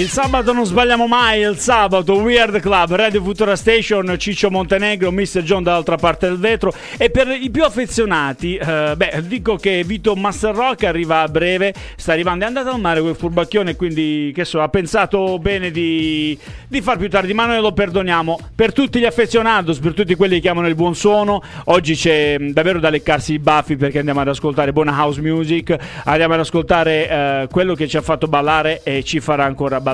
Il sabato non sbagliamo mai, il sabato Weird Club, Radio Futura Station, Ciccio Montenegro, Mr. John dall'altra parte del vetro e per i più affezionati, eh, beh, dico che Vito Master Rock arriva a breve, sta arrivando, è andato al mare quel furbacchione, quindi che so, ha pensato bene di, di far più tardi, ma noi lo perdoniamo. Per tutti gli affezionados, per tutti quelli che amano il buon suono, oggi c'è mh, davvero da leccarsi i baffi perché andiamo ad ascoltare buona house music, andiamo ad ascoltare eh, quello che ci ha fatto ballare e ci farà ancora ballare.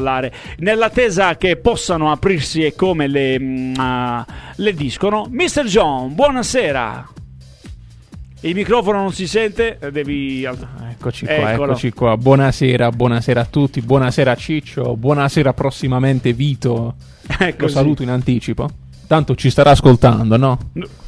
Nell'attesa che possano aprirsi e come le, ah, le discono, Mr. John, buonasera. Il microfono non si sente, devi... Eccoci qua, Eccolo. eccoci qua. Buonasera, buonasera a tutti. Buonasera Ciccio. Buonasera prossimamente Vito. Lo saluto in anticipo. Tanto ci starà ascoltando, no?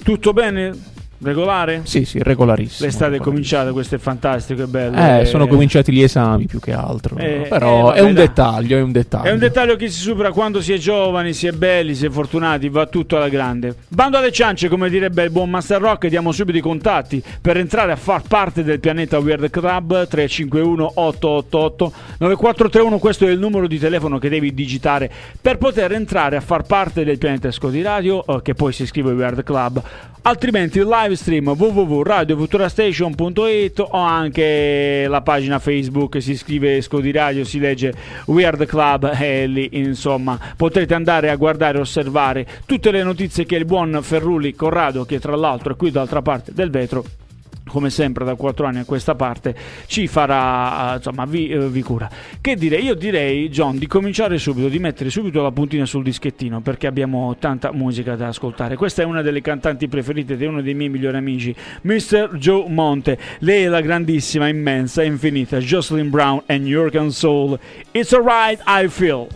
Tutto bene? Regolare? Sì, sì, regolarissimo. L'estate è cominciata, questo è fantastico, è bello. Eh, Eh, sono cominciati gli esami più che altro. Eh, Però eh, vabbè, è un dettaglio, è un dettaglio. È un dettaglio che si supera quando si è giovani, si è belli, si è fortunati, va tutto alla grande. Bando alle ciance, come direbbe il buon Master Rock, diamo subito i contatti per entrare a far parte del pianeta Weird Club 351 888 9431, questo è il numero di telefono che devi digitare per poter entrare a far parte del pianeta Scodi Radio, eh, che poi si scrive Weird Club. Altrimenti live stream www.radiofuturastation.it o anche la pagina Facebook si scrive Scodi Radio, si legge Weird Club e lì insomma potrete andare a guardare e osservare tutte le notizie che il buon Ferrulli Corrado, che tra l'altro è qui dall'altra parte del vetro, come sempre da quattro anni a questa parte ci farà eh, insomma vi, eh, vi cura. Che dire io direi John di cominciare subito di mettere subito la puntina sul dischettino perché abbiamo tanta musica da ascoltare. Questa è una delle cantanti preferite di uno dei miei migliori amici Mr. Joe Monte. Lei è la grandissima immensa infinita Jocelyn Brown and Jurgen Soul It's alright I feel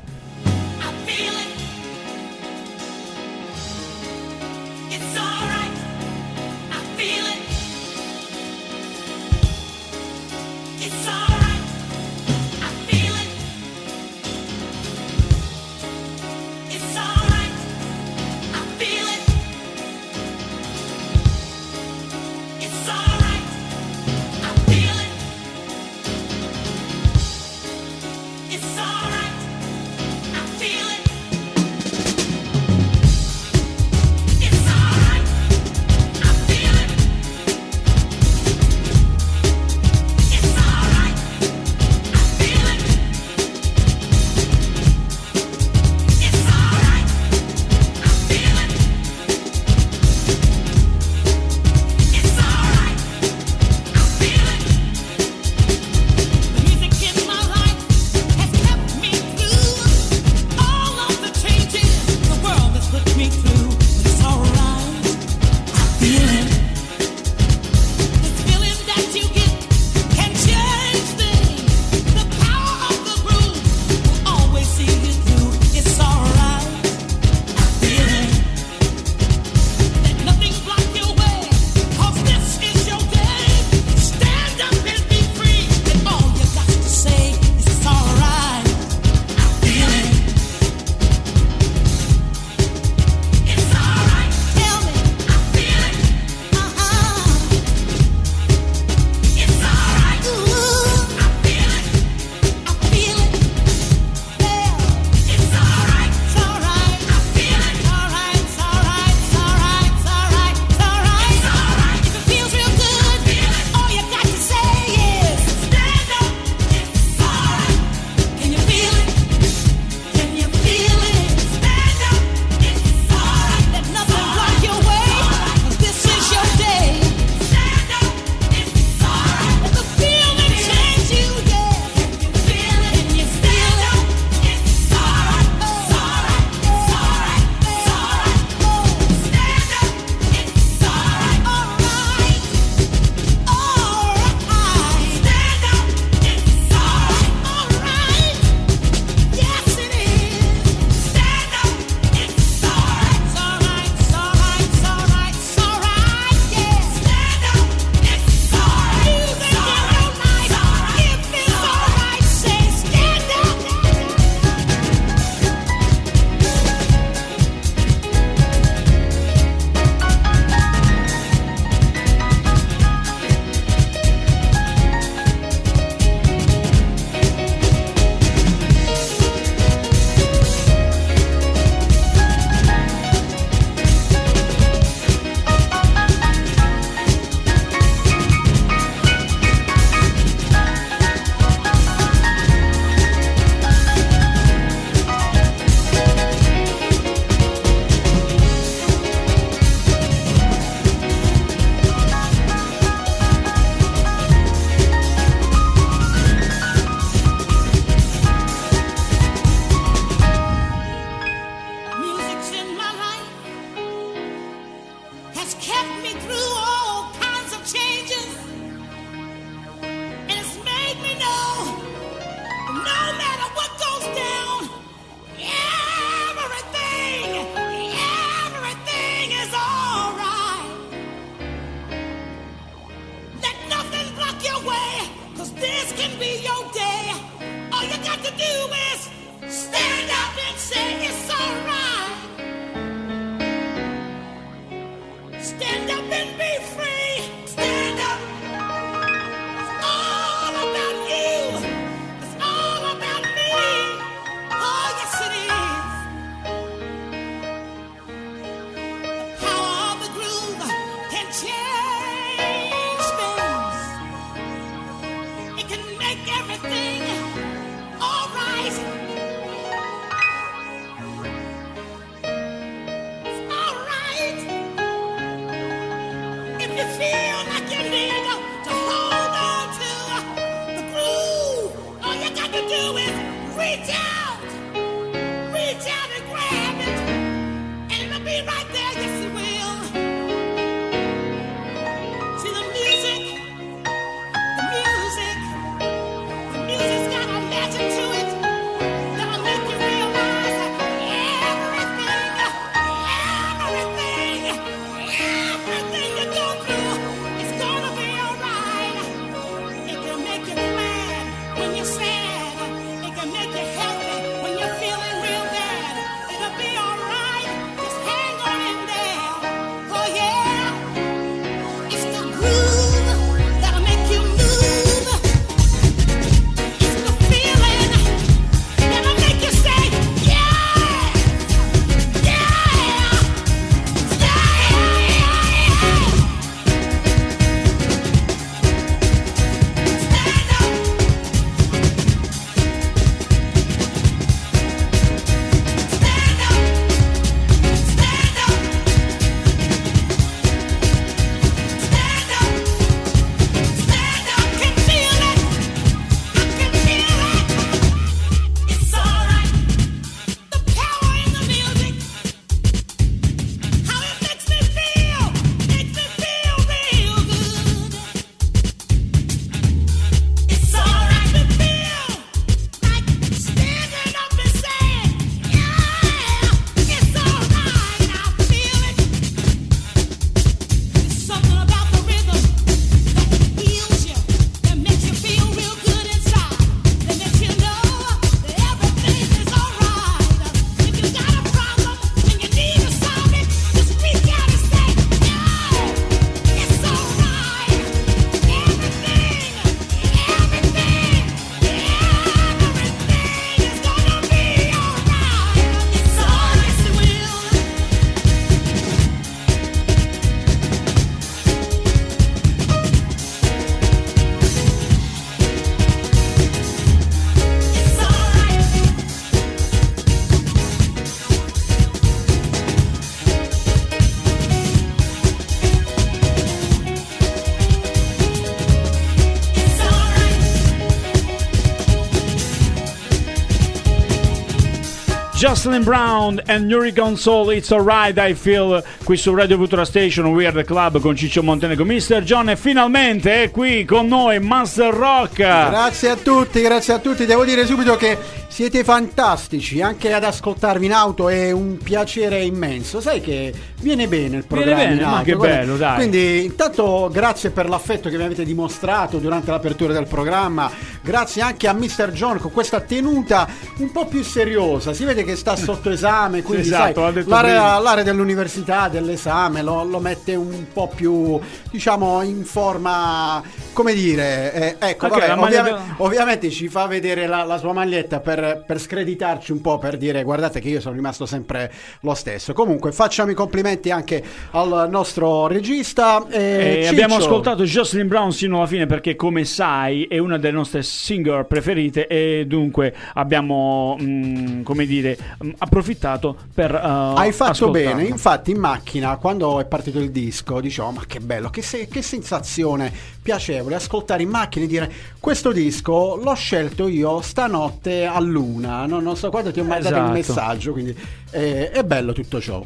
Jocelyn Brown and Nuri Console It's Alright I Feel qui su Radio Futura Station Weird Club con Ciccio Montenegro Mr. John e finalmente è qui con noi Master Rock Grazie a tutti, grazie a tutti. Devo dire subito che siete fantastici, anche ad ascoltarvi in auto è un piacere immenso. Sai che viene bene il programma bene, in ma auto. che guarda. bello, dai. Quindi intanto grazie per l'affetto che mi avete dimostrato durante l'apertura del programma. Grazie anche a Mr. John con questa tenuta un po' più seriosa. Si vede che sta sotto esame, quindi Esatto, sai, l'area, l'area dell'università, dell'esame lo, lo mette un po' più, diciamo, in forma, come dire, eh, ecco, Ok, vabbè, la maglia Ovviamente ci fa vedere la, la sua maglietta per, per screditarci un po', per dire guardate che io sono rimasto sempre lo stesso. Comunque facciamo i complimenti anche al nostro regista. E E Ciccio. abbiamo ascoltato Jocelyn Brown sino alla fine perché come sai è una delle nostre singer preferite e dunque abbiamo mm, come dire mm, approfittato per uh, Hai fatto ascoltarla. bene, infatti in macchina quando è partito il disco dicevo ma che bello, che, se- che sensazione piacevole ascoltare in macchina e dire questo disco l'ho scelto io stanotte a luna, no, non so quando ti ho mandato Esatto. il messaggio, quindi eh, è bello tutto ciò.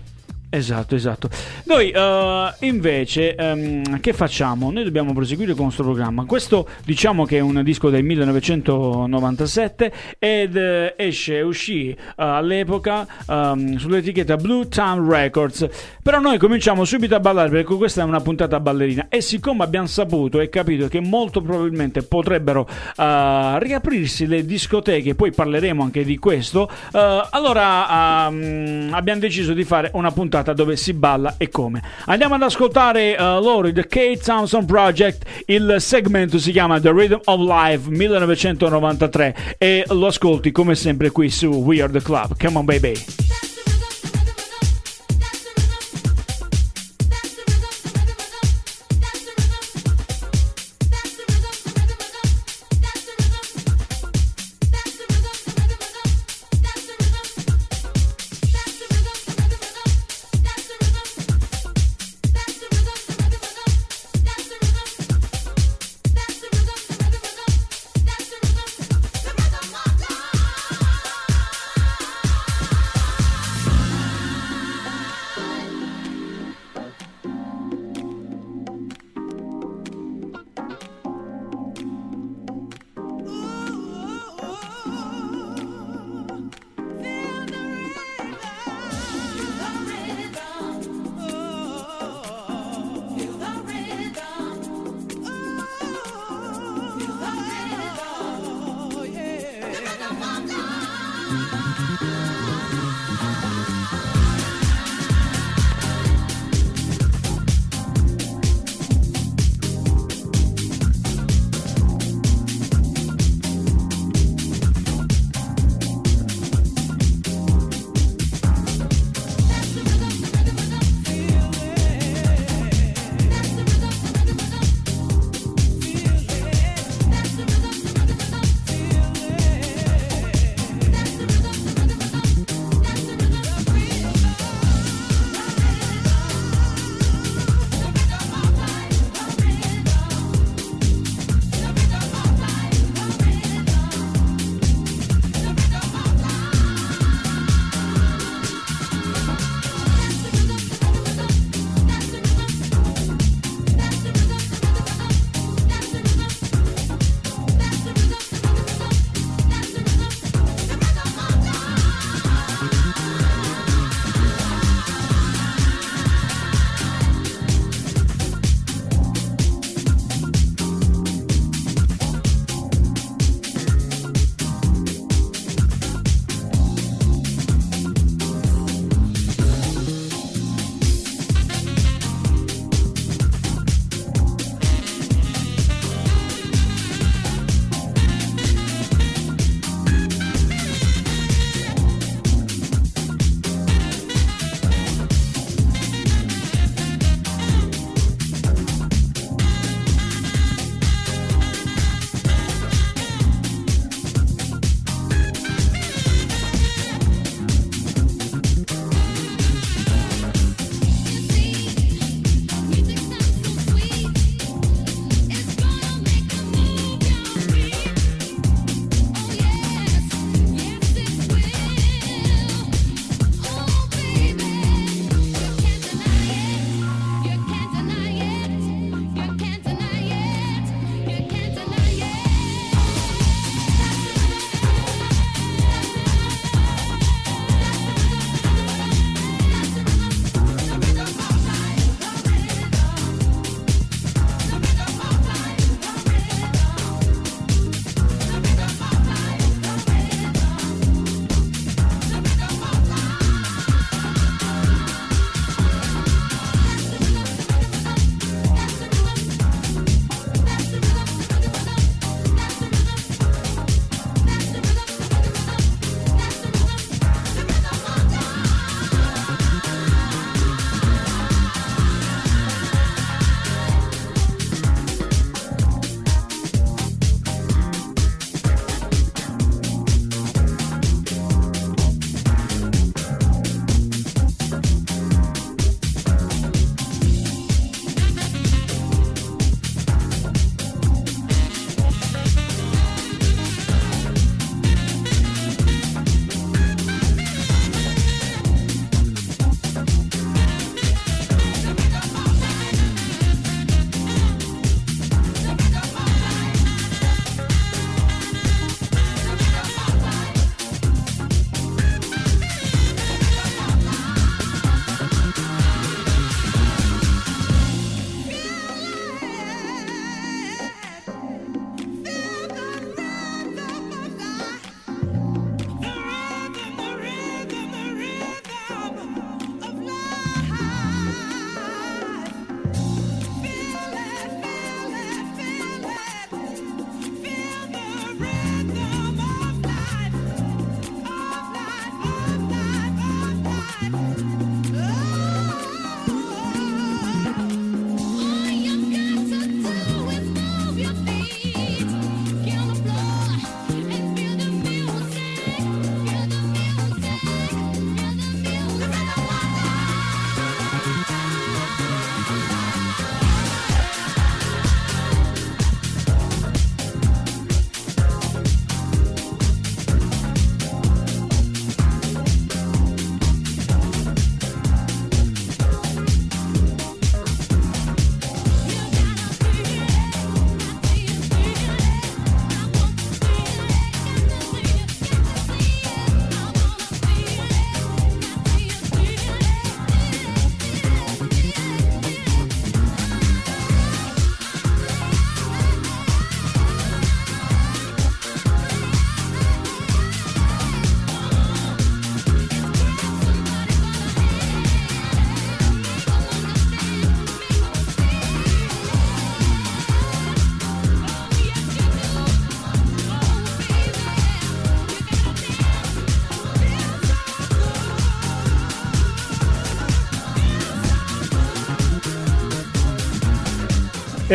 Esatto, esatto. Noi eh, invece ehm, che facciamo? Noi dobbiamo proseguire con il nostro programma. Questo diciamo che è un disco del 1997 ed eh, esce, uscì eh, all'epoca ehm, sull'etichetta Blue Town Records. Però noi cominciamo subito a ballare perché questa è una puntata ballerina e siccome abbiamo saputo e capito che molto probabilmente potrebbero riaprirsi le discoteche, poi parleremo anche di questo, allora ehm, abbiamo deciso di fare una puntata dove si balla e come. Andiamo ad ascoltare eh, loro, The Kate Townsend Project, il segmento si chiama The Rhythm of Life 1993 e lo ascolti come sempre qui su We Are The Club. Come on baby.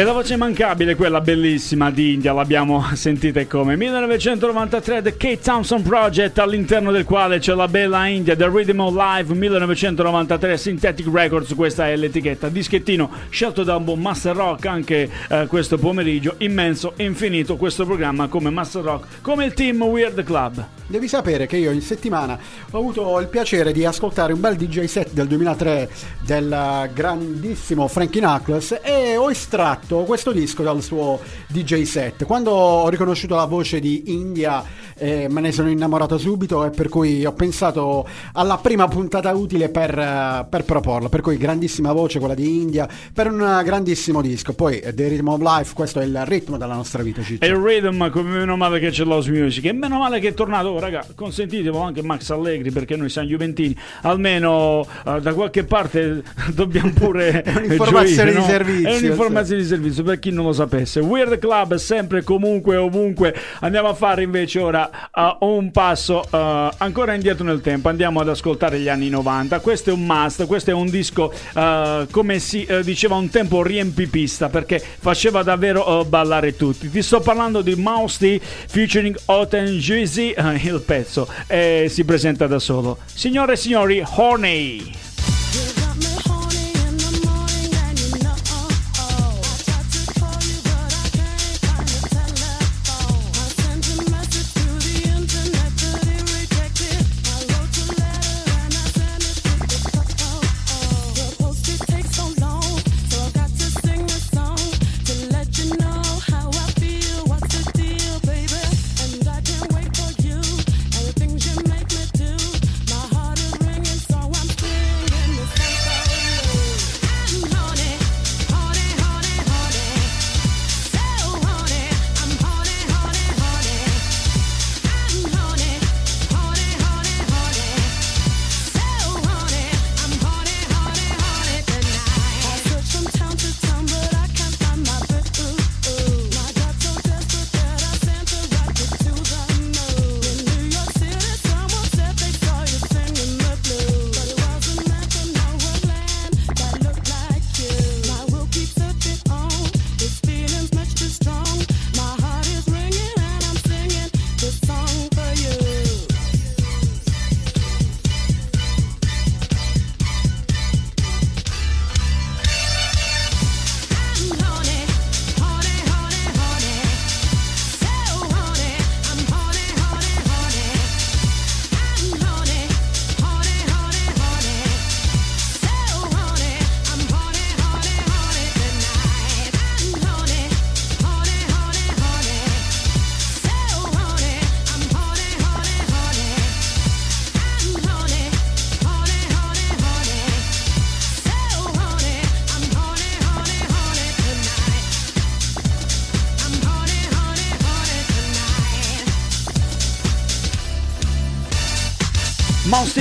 E la voce immancabile, quella bellissima di India, l'abbiamo sentita come 1993 The Kate Thompson Project, all'interno del quale c'è la bella India, The Rhythm of Life 1993 Synthetic Records, questa è l'etichetta, dischettino scelto da un buon Master Rock anche eh, questo pomeriggio, immenso, infinito questo programma come Master Rock, come il team Weird Club. Devi sapere che io in settimana ho avuto il piacere di ascoltare un bel DJ set del 2003 del grandissimo Frankie Knuckles e ho estratto questo disco dal suo DJ set. Quando ho riconosciuto la voce di India eh, me ne sono innamorato subito e per cui ho pensato alla prima puntata utile per, eh, per proporla. Per cui grandissima voce quella di India per un grandissimo disco. Poi eh, The Rhythm of Life, questo è il ritmo della nostra vita. Ciccio. E il rhythm, come meno male che c'è l'house music, e meno male che è tornato, raga, consentitelo anche Max Allegri perché noi siamo Juventini, almeno eh, da qualche parte dobbiamo pure È un'informazione gioire, di servizio, È un'informazione di servizio per chi non lo sapesse. Weird Club sempre comunque ovunque. Andiamo a fare invece ora eh, un passo eh, ancora indietro nel tempo, andiamo ad ascoltare gli anni 90. Questo è un must, questo è un disco eh, come si eh, diceva un tempo riempipista perché faceva davvero eh, ballare tutti. Ti sto parlando di Mouse T featuring Oten Jeezy, eh, il pezzo eh, si presenta da solo. Signore e signori, Horny.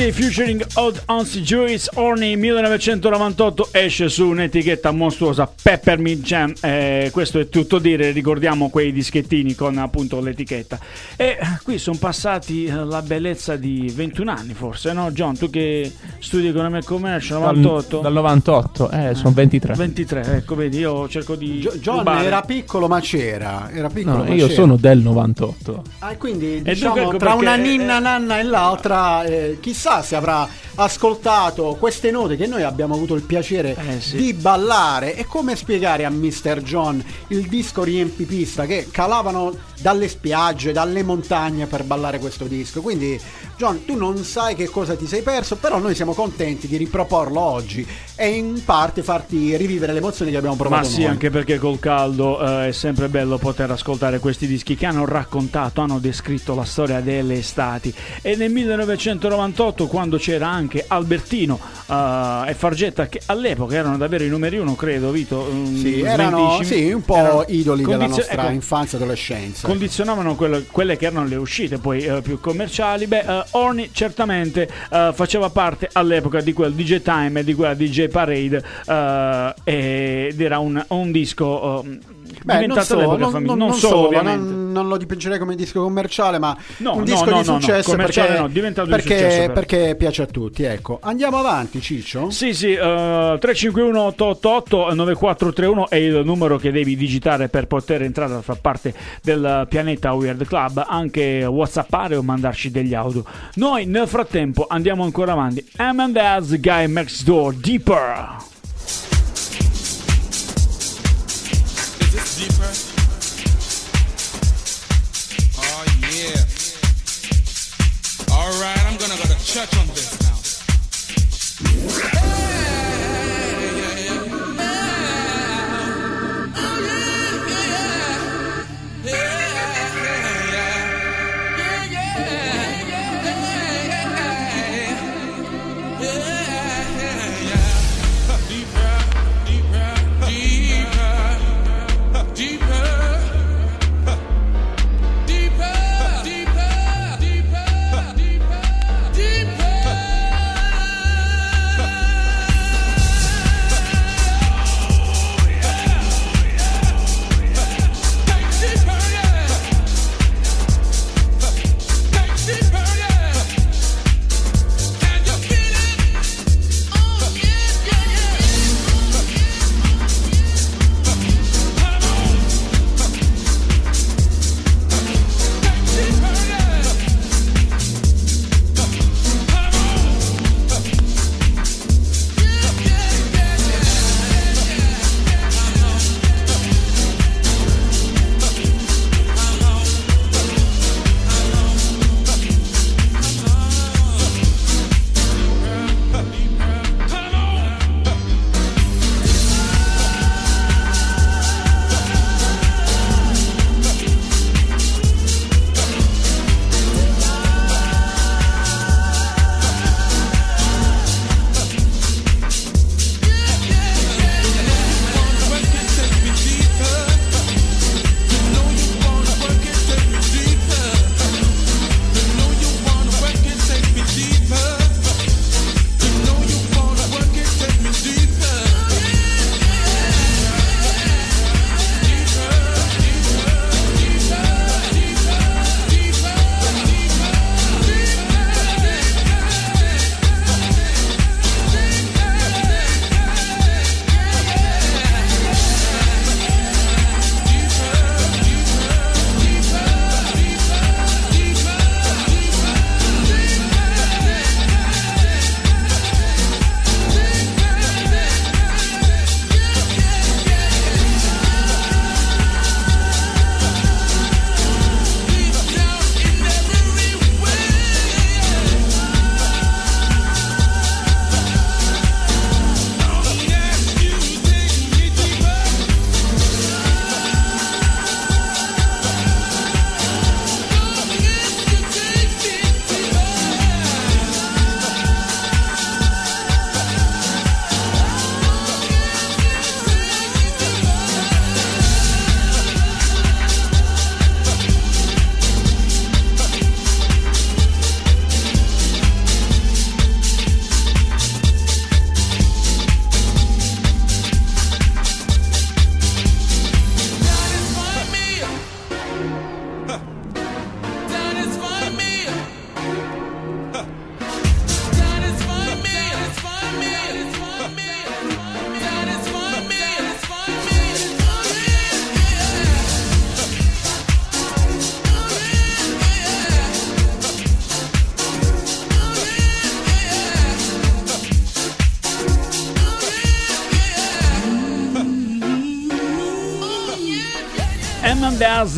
Monster featuring Odd Onsi Juice Orny 1998 esce su un'etichetta mostruosa Peppermint Jam eh, questo è tutto dire ricordiamo quei dischettini con appunto l'etichetta e eh, qui sono passati eh, la bellezza di 21 anni forse no John tu che studi economia e commercio Dal, 98 dal 98, eh, sono 23. 23 ecco vedi io cerco di Gio- John rubare. era piccolo ma c'era, era piccolo No, ma io c'era. sono del 98. Ah, quindi E diciamo ecco tra perché- una ninna nanna e l'altra, eh, chissà se avrà ascoltato queste note che noi abbiamo avuto il piacere Eh, sì. di ballare. E come spiegare a Mr. John il disco riempipista che calavano dalle spiagge, dalle montagne per ballare questo disco? Quindi, John, tu non sai che cosa ti sei perso, però noi siamo contenti di riproporlo oggi e in parte farti rivivere le emozioni che abbiamo provato Ma sì, noi. anche perché col caldo eh, è sempre bello poter ascoltare questi dischi che hanno raccontato, hanno descritto la storia delle estati. E nel 1998, quando c'era anche Albertino eh, e Fargetta, che all'epoca erano davvero i numeri uno, credo, Vito. mm, Sì, erano sì, un po' erano idoli della condizio- nostra ecco, infanzia e adolescenza. condizionavano quelle, quelle che erano le uscite poi eh, più commerciali. Beh, eh, Orny certamente faceva parte all'epoca di quel DJ Time e di quella DJ Parade ed era un, un disco eh, Beh, non diventato solo, all'epoca non, famiglia. non- Non non solo, ovviamente. non- non, non lo dipingerei come disco commerciale, ma No, un disco no, di successo perché, no, diventato di perché, successo, perché piace a tutti. Ecco, andiamo avanti, Ciccio. Sì, sì, eh, 351 888 9431 è il numero che devi digitare per poter entrare a far parte del pianeta Weird Club, anche whatsappare o mandarci degli audio. Noi nel frattempo andiamo ancora avanti. M&S Guy Next Door Deeper. Deeper? Oh yeah. All right, I'm gonna go to church on this now.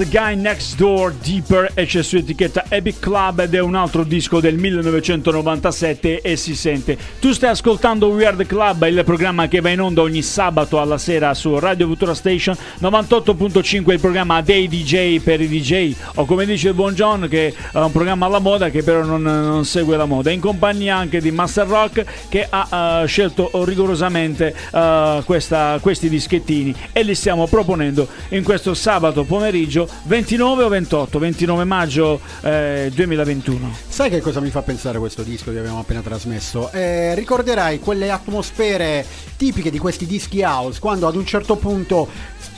There's Guy Next Door Deeper e c'è su etichetta Epic Club ed è un altro disco del 1997 e si sente. Tu stai ascoltando Weird Club, il programma che va in onda ogni sabato alla sera su Radio Futura Station 98.5, il programma dei DJ per i DJ o come dice il buon John che è un programma alla moda che però non, non segue la moda. In compagnia anche di Master Rock che ha eh, scelto rigorosamente eh, questa- questi dischettini e li stiamo proponendo in questo sabato pomeriggio 29 o 28, 29 maggio eh, 2021. Sai che cosa mi fa pensare questo disco che abbiamo appena trasmesso? Eh, ricorderai quelle atmosfere tipiche di questi dischi house, quando ad un certo punto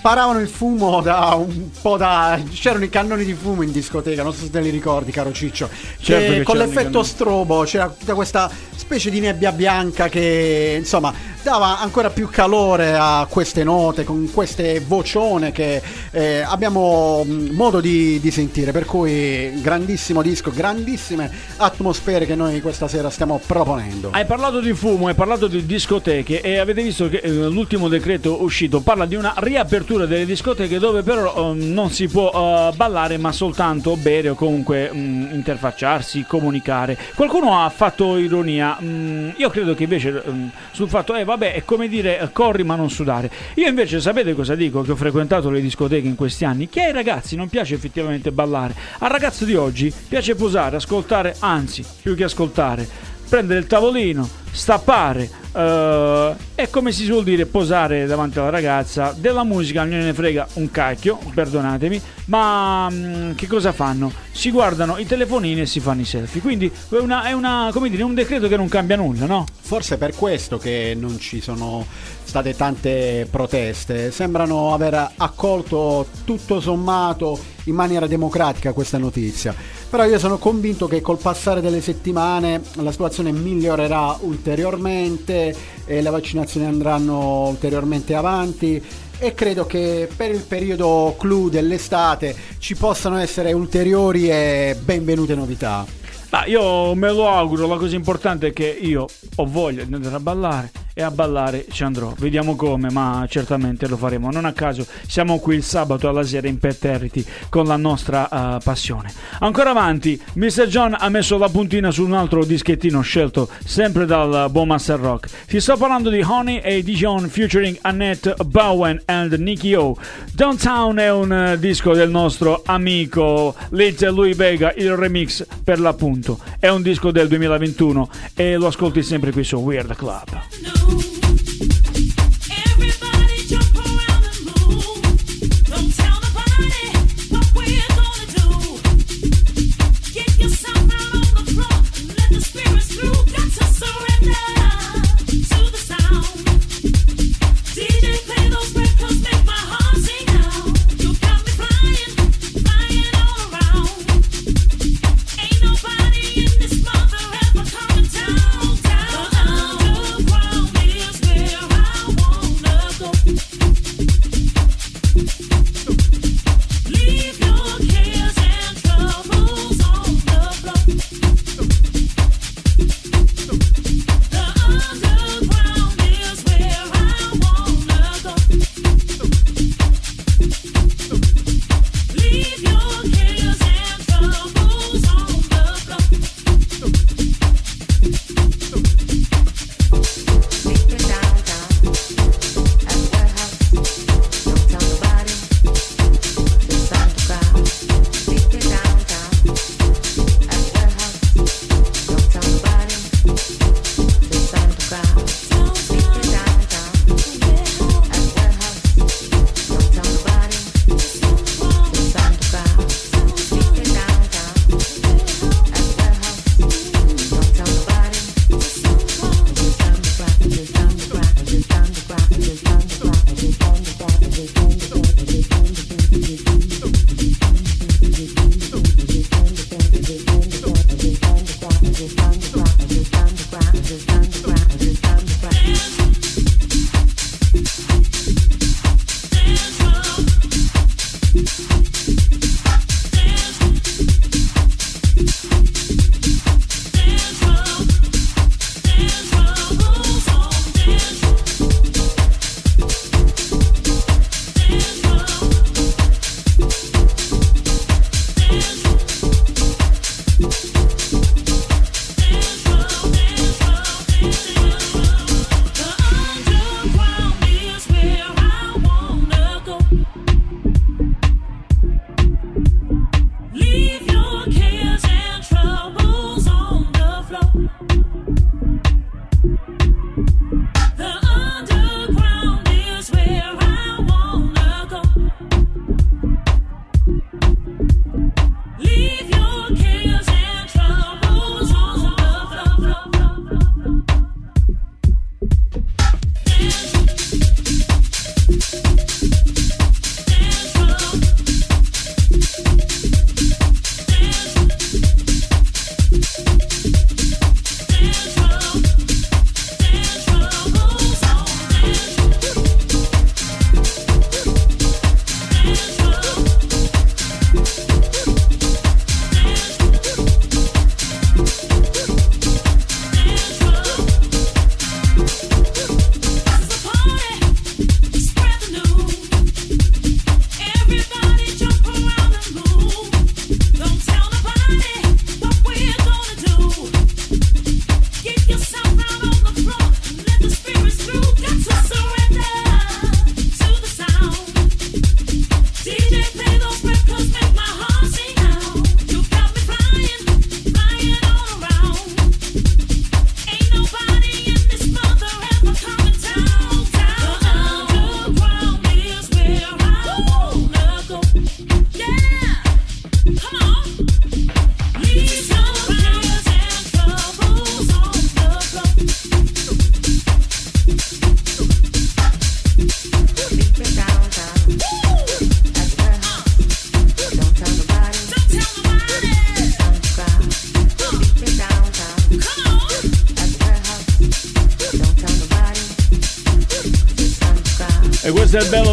sparavano il fumo da un po' da. c'erano i cannoni di fumo in discoteca, non so se te li ricordi, caro Ciccio. Certo con l'effetto strobo c'era tutta questa specie di nebbia bianca che insomma dava ancora più calore a queste note, con queste vocione che eh, abbiamo mh, modo di, di sentire. Per cui grandissimo disco, grandissime atmosfere che noi questa sera stiamo proponendo. Hai parlato di fumo, hai parlato di discoteche e avete visto che eh, l'ultimo decreto uscito parla di una riapertura delle discoteche dove però eh, non si può eh, ballare ma soltanto bere o comunque mh, interfacciarsi, comunicare. Qualcuno ha fatto ironia, mh, io credo che invece mh, sul fatto, eh vabbè, è come dire eh, corri ma non sudare. Io invece sapete cosa dico? Che ho frequentato le discoteche in questi anni, che ai ragazzi non piace effettivamente ballare. Al ragazzo di oggi piace posare, ascoltare, anzi, più che ascoltare, prendere il tavolino, stappare eh, e come si suol dire posare davanti alla ragazza della musica non ne frega un cacchio perdonatemi ma mm, che cosa fanno si guardano i telefonini e si fanno i selfie quindi è, una, è una, dire, un decreto che non cambia nulla no? Forse è per questo che non ci sono state tante proteste. Sembrano aver accolto tutto sommato in maniera democratica questa notizia. Però io sono convinto che col passare delle settimane la situazione migliorerà ulteriormente e le vaccinazioni andranno ulteriormente avanti e credo che per il periodo clou dell'estate ci possano essere ulteriori e benvenute novità. Ma io me lo auguro, la cosa importante è che io ho voglia di andare a ballare e a ballare ci andrò. Vediamo come, ma certamente lo faremo. Non a caso siamo qui il sabato alla sera imperterriti con la nostra eh, passione. Ancora avanti, Mr. John ha messo la puntina su un altro dischettino scelto sempre dal buon Master Rock. Si sta parlando di Honey e Dijon featuring Annette Bowen and Nicky O. Downtown è un eh, disco del nostro amico Little Louis Vega, il remix per l'appunto. È un disco del 2021 e lo ascolti sempre qui su Weird Club.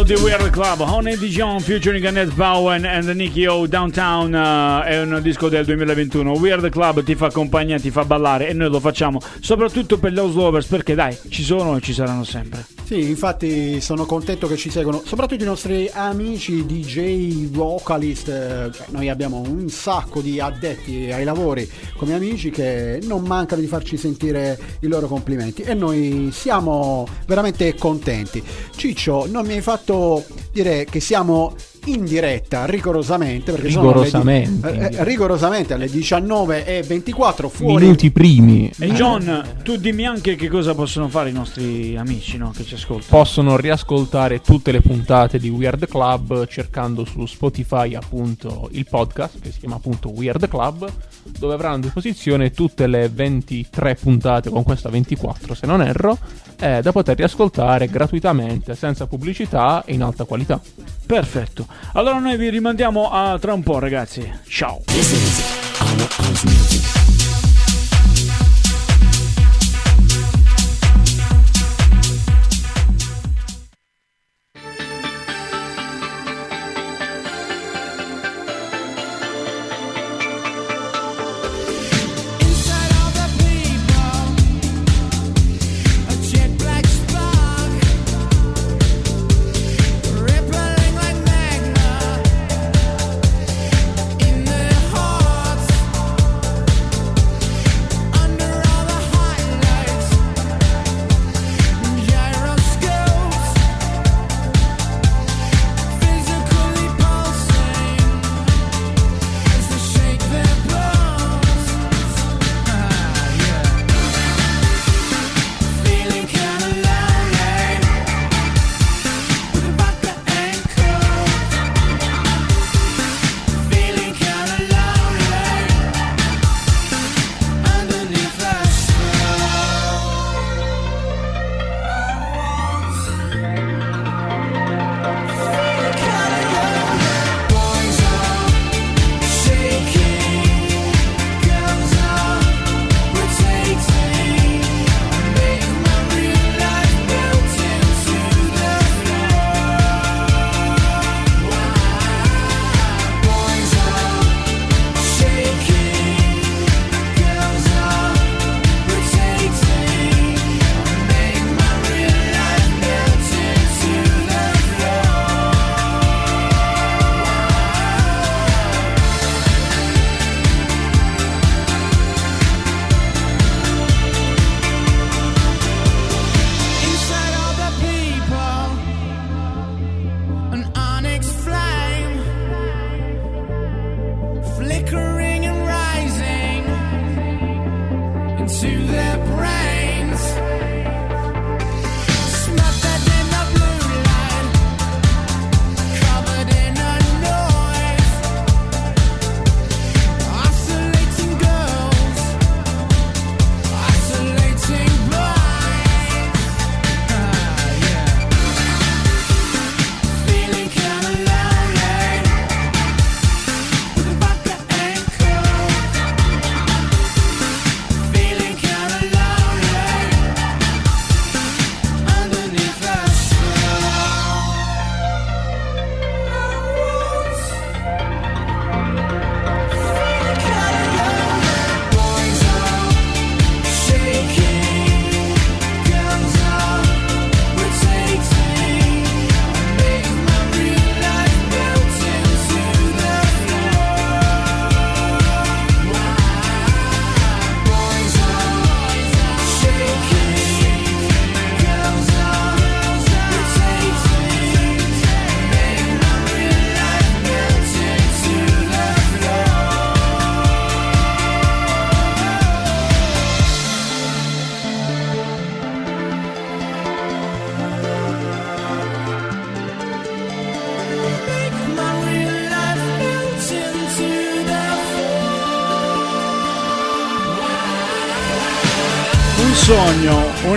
Questo è il bello di We Are The Club. Honey Dijon featuring Annette Bowen and Nicky O Downtown eh, è un disco del 2021. We Are The Club ti fa compagnia, ti fa ballare e noi lo facciamo soprattutto per gli house lovers perché dai, ci sono e ci saranno sempre. Sì, infatti sono contento che ci seguono, soprattutto i nostri amici DJ, vocalist. eh, cioè, noi abbiamo un sacco di addetti ai lavori come amici che non mancano di farci sentire i loro complimenti e noi siamo veramente contenti. Ciccio, non mi hai fatto dire che siamo in diretta rigorosamente perché Rigorosamente, sono le di- in eh, rigorosamente alle 19.24 fuori Minuti primi. E John, tu dimmi anche che cosa possono fare i nostri amici no, che ci ascoltano. Possono riascoltare tutte le puntate di Weird Club cercando su Spotify appunto il podcast che si chiama appunto Weird Club dove avranno a disposizione tutte le 23 puntate con questa 24 se non erro eh, da poter riascoltare gratuitamente senza pubblicità e in alta qualità. Perfetto. Allora noi vi rimandiamo a tra un po' ragazzi. Ciao.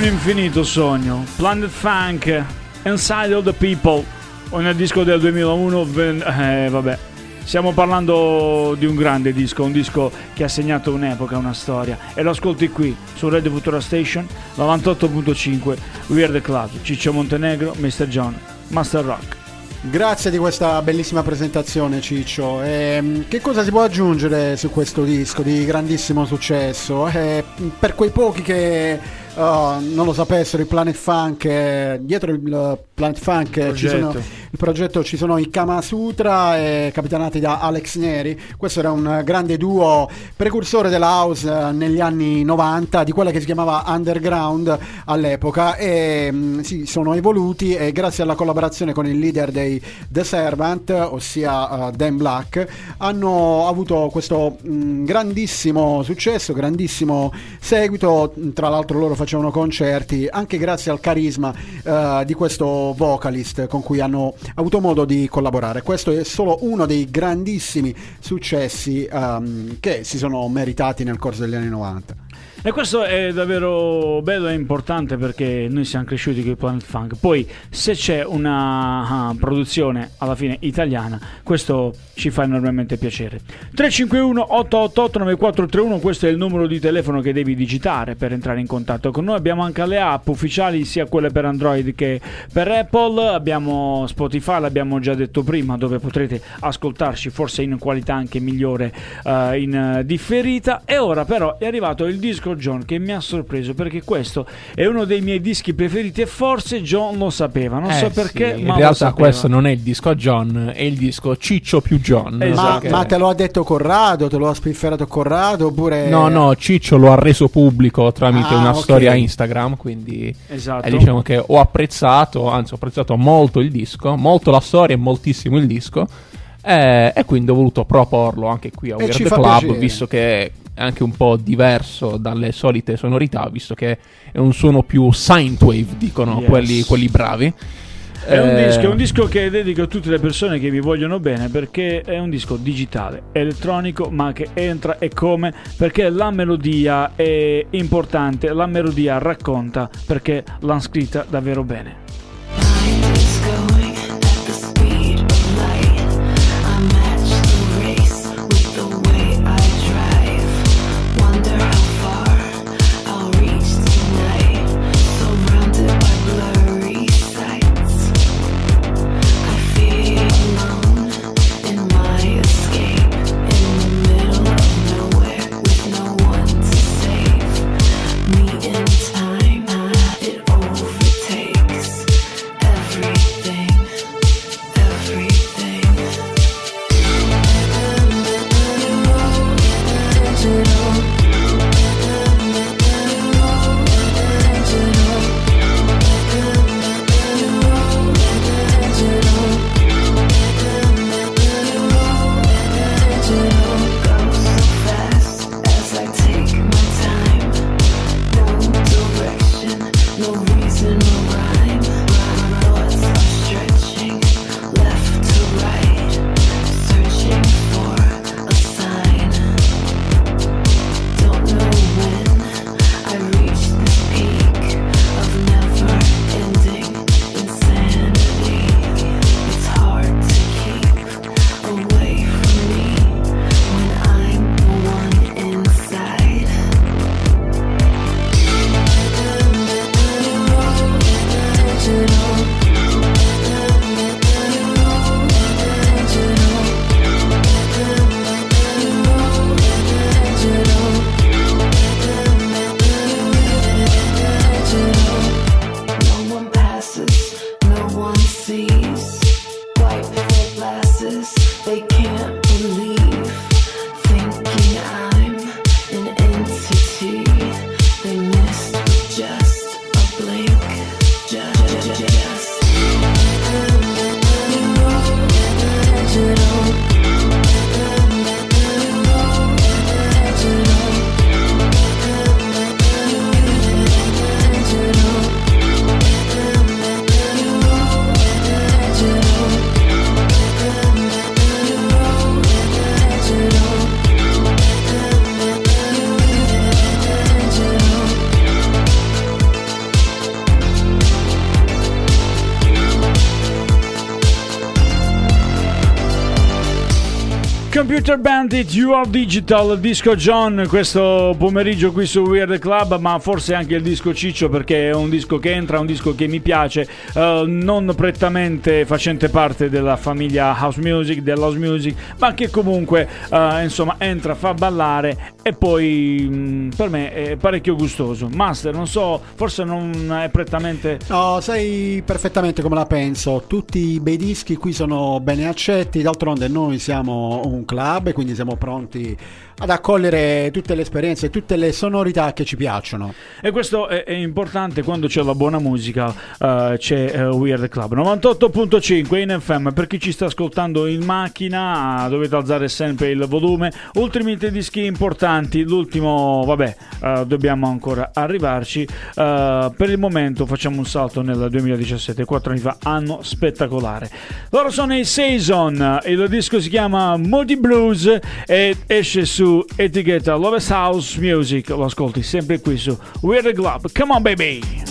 Infinito sogno. Planet Funk, Inside All the People, un disco del 2001. ven- eh, vabbè. Stiamo parlando di un grande disco, un disco che ha segnato un'epoca, una storia. E lo ascolti qui su Radio Futura Station 98.5 We Are the Club. Ciccio Montenegro, Mr. John. Master Rock. Grazie di questa bellissima presentazione Ciccio. Ehm, che cosa si può aggiungere su questo disco di grandissimo successo? Eh, per quei pochi che oh, non lo sapessero, il Planet Funk, eh, dietro il eh, Planet Funk eh, ci sono, Progetto. il progetto ci sono i Kama Sutra eh, capitanati da Alex Neri. Questo era un grande duo precursore della house eh, negli anni 90, di quella che si chiamava Underground all'epoca e mh, si sono evoluti e grazie alla collaborazione con il leader dei The Servant, ossia eh, Dan Black, hanno avuto questo mh, grandissimo successo, grandissimo seguito. Tra l'altro loro facevano concerti anche grazie al carisma eh, di questo vocalist con cui hanno avuto modo di collaborare. Questo è solo uno dei grandissimi successi ehm, che si sono meritati nel corso degli anni 90. E questo è davvero bello e importante perché noi siamo cresciuti con il Planet Funk. Poi, se c'è una ah, produzione alla fine italiana, questo ci fa enormemente piacere. 351-888-9431, questo è il numero di telefono che devi digitare per entrare in contatto con noi. Abbiamo anche le app ufficiali, sia quelle per Android che per Apple. Abbiamo Spotify, l'abbiamo già detto prima, dove potrete ascoltarci forse in qualità anche migliore eh, in differita. E ora però è arrivato il disco John che mi ha sorpreso perché questo è uno dei miei dischi preferiti e forse John lo sapeva. Non Eh so sì, perché, in realtà questo non è il disco a John, è il disco Ciccio più John. Esatto. Ma, ma te lo ha detto Corrado? Te lo ha spifferato Corrado? Oppure... No, no, Ciccio lo ha reso pubblico tramite Ah, una ok. storia Instagram, quindi Esatto. eh, diciamo che ho apprezzato, anzi ho apprezzato molto il disco, molto la storia e moltissimo il disco, eh, e quindi ho voluto proporlo anche qui a Weird Club, piacere. visto che anche un po' diverso dalle solite sonorità, visto che è un suono più synthwave, dicono Yes. quelli, quelli bravi. È un, Eh, disco, è un disco che dedico a tutte le persone che mi vogliono bene perché è un disco digitale, elettronico, ma che entra e come perché la melodia è importante, la melodia racconta perché l'hanno scritta davvero bene. Bandit, You Are Digital, Disco John questo pomeriggio qui su Weird Club, ma forse anche il disco Ciccio perché è un disco che entra, un disco che mi piace, eh, non prettamente facente parte della famiglia house music, dell'house music, ma che comunque eh, insomma entra, fa ballare e poi mh, per me è parecchio gustoso. Master, non so, forse non è prettamente... No, sai perfettamente come la penso. Tutti i bei dischi qui sono bene accetti. D'altronde, noi siamo un club e quindi siamo pronti ad accogliere tutte le esperienze, tutte le sonorità che ci piacciono. E questo è, è importante quando c'è la buona musica, eh, c'è eh, Weird Club 98.5 in FM. Per chi ci sta ascoltando in macchina, dovete alzare sempre il volume. Ultimi tre dischi importanti, l'ultimo, vabbè, eh, dobbiamo ancora arrivarci. Per il momento facciamo un salto nel 2017, quattro anni fa, anno spettacolare. Loro sono i Saison, il disco si chiama Moody Blues e esce su etichetta Loves House Music. Lo ascolti sempre qui su Weird Club. Come on, baby!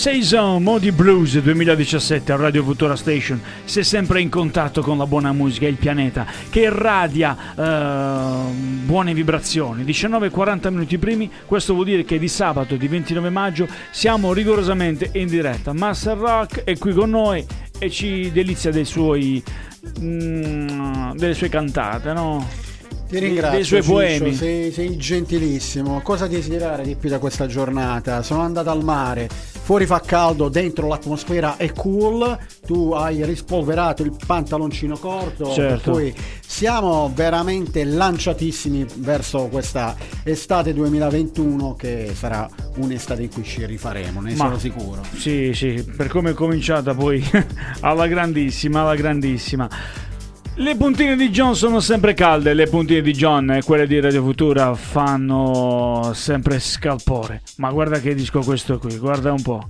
Saison Modi Blues 2017 a Radio Futura Station. Sei sempre in contatto con la buona musica e il pianeta che irradia eh, buone vibrazioni. 19:40 minuti primi, questo vuol dire che di sabato di 29 maggio siamo rigorosamente in diretta. Master Rock è qui con noi e ci delizia dei suoi mm, delle sue cantate, no? Ti ringrazio. dei suoi Ciccio, poemi. Sei, sei gentilissimo. Cosa desiderare di più da questa giornata? Sono andato al mare. Fuori fa caldo, dentro l'atmosfera è cool. Tu hai rispolverato il pantaloncino corto. Certo. Per cui siamo veramente lanciatissimi verso questa estate 2021 che sarà un'estate in cui ci rifaremo, ne Ma- sono sicuro. Sì, sì, per come è cominciata poi alla grandissima, alla grandissima. Le puntine di John sono sempre calde, le puntine di John e quelle di Radio Futura fanno sempre scalpore. Ma guarda che disco questo qui, guarda un po'.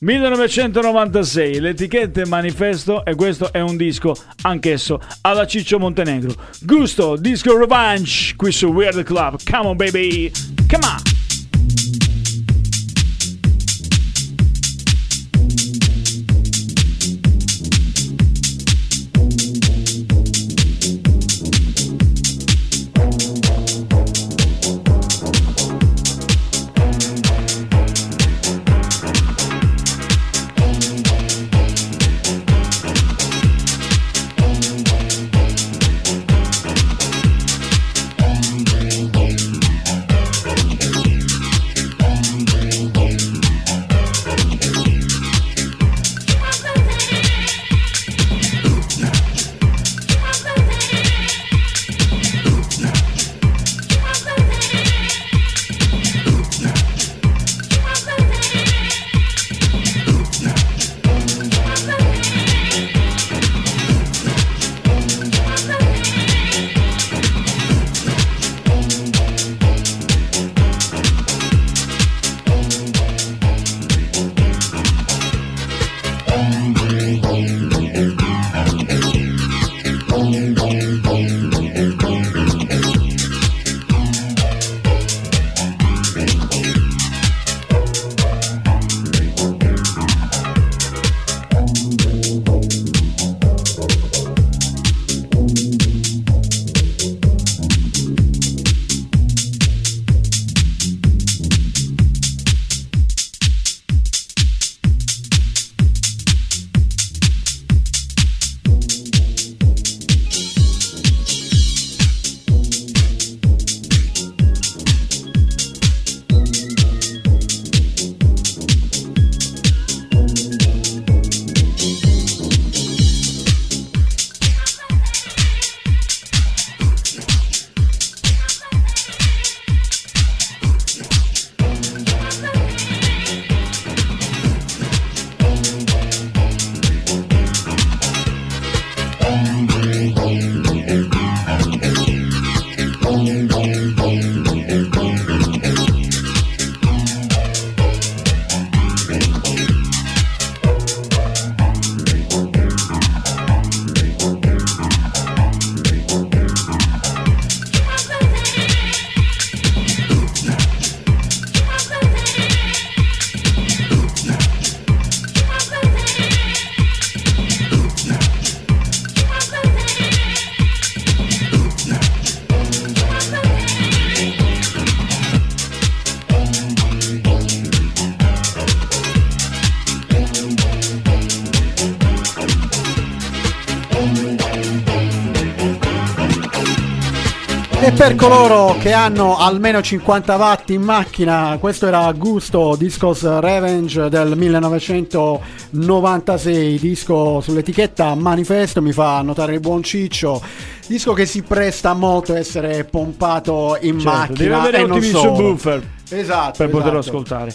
1996, l'etichetta è manifesto e questo è un disco anch'esso alla Ciccio Montenegro. Gusto, disco Revenge qui su Weird Club. Come on baby, come on. Per coloro che hanno almeno 50 watt in macchina, questo era Gusto Discos Revenge del 1996, disco sull'etichetta Manifesto, mi fa notare il buon Ciccio, disco che si presta molto a essere pompato in Certo, macchina deve avere e non solo. Esatto, per poterlo esatto. ascoltare.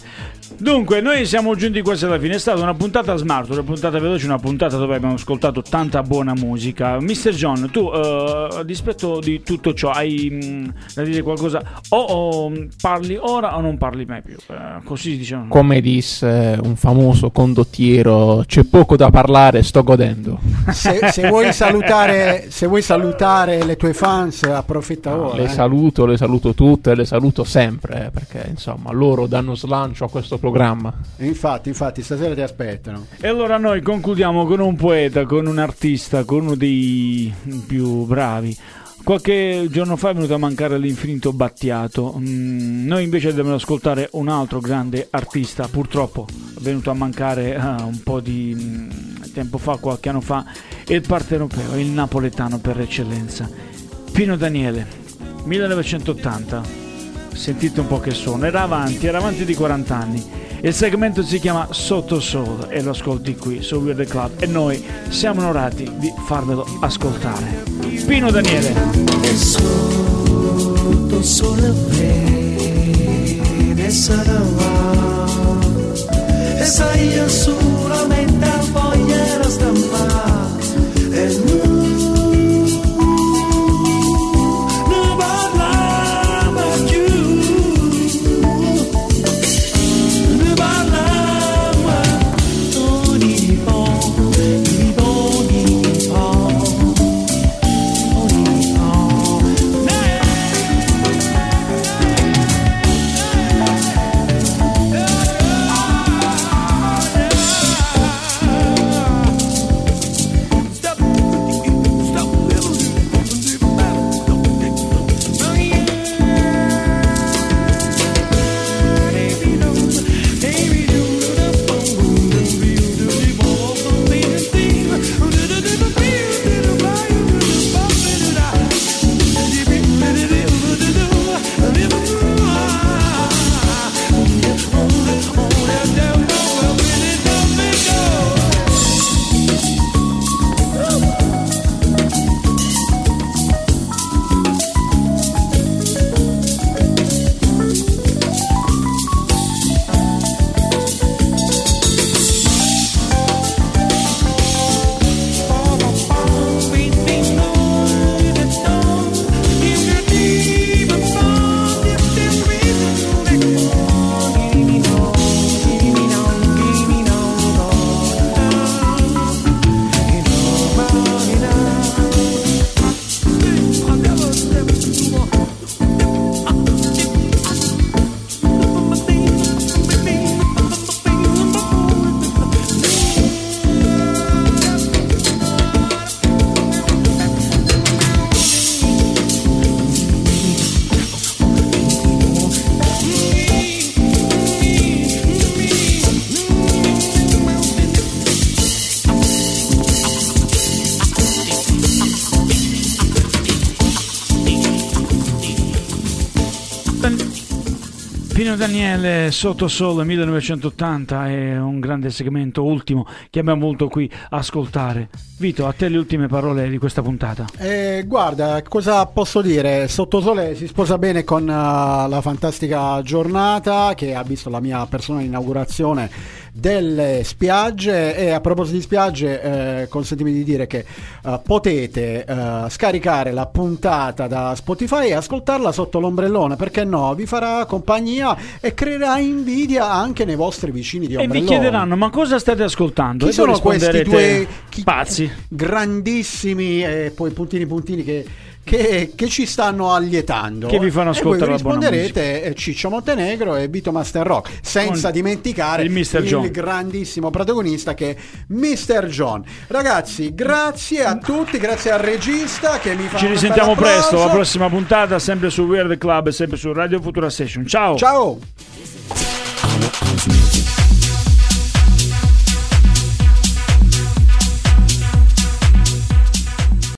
Dunque, noi siamo giunti quasi alla fine. È stata una puntata smart, una puntata veloce, una puntata dove abbiamo ascoltato tanta buona musica. Mr. John, tu, eh, a dispetto di tutto ciò, hai mh, da dire qualcosa? O, o, parli ora o non parli mai più? Eh, così diciamo. Come disse un famoso condottiero, c'è poco da parlare, sto godendo. Se, se vuoi salutare, se vuoi salutare le tue fans, approfitta ora. le eh. saluto, le saluto tutte, le saluto sempre, eh, perché insomma loro danno slancio a questo programma. Infatti, infatti, stasera ti aspettano. E allora noi concludiamo con un poeta, con un artista, con uno dei più bravi. Qualche giorno fa è venuto a mancare l'infinito Battiato. Mm, noi invece dobbiamo ascoltare un altro grande artista, purtroppo è venuto a mancare ah, un po' di mm, tempo fa, qualche anno fa, è il partenopeo, il napoletano per eccellenza. Pino Daniele, 1980. Sentite un po' che suono. Era avanti, era avanti di 40 anni. Il segmento si chiama Sotto Soul e lo ascolti qui su Weird Club e noi siamo onorati di farvelo ascoltare. Pino Daniele. sotto sole vede sarà e sai io solamente voglio stampare e non Pino Daniele Sotto Sole 1980 è un grande segmento ultimo che abbiamo voluto qui ascoltare. Vito, a te le ultime parole di questa puntata. Eh, guarda, cosa posso dire? Sottosole si sposa bene con eh, la fantastica giornata che ha visto la mia personale inaugurazione delle spiagge e a proposito di spiagge eh, consentimi di dire che eh, potete eh, scaricare la puntata da Spotify e ascoltarla sotto l'ombrellone perché no, vi farà compagnia e creerà invidia anche nei vostri vicini di E vi ombrellone. chiederanno: ma cosa state ascoltando? Chi e sono questi due chi- pazzi? grandissimi e poi puntini puntini che, che- che ci stanno allietando Che vi fanno E voi ascoltare la buona risponderete eh, Ciccio Montenegro e Vito Master Rock senza Con dimenticare il. John. grandissimo protagonista che è Mr. John ragazzi grazie a tutti grazie al regista che mi fa Ci risentiamo presto, la prossima puntata, sempre su Weird Club e sempre su Radio Futura Station. Ciao! ciao.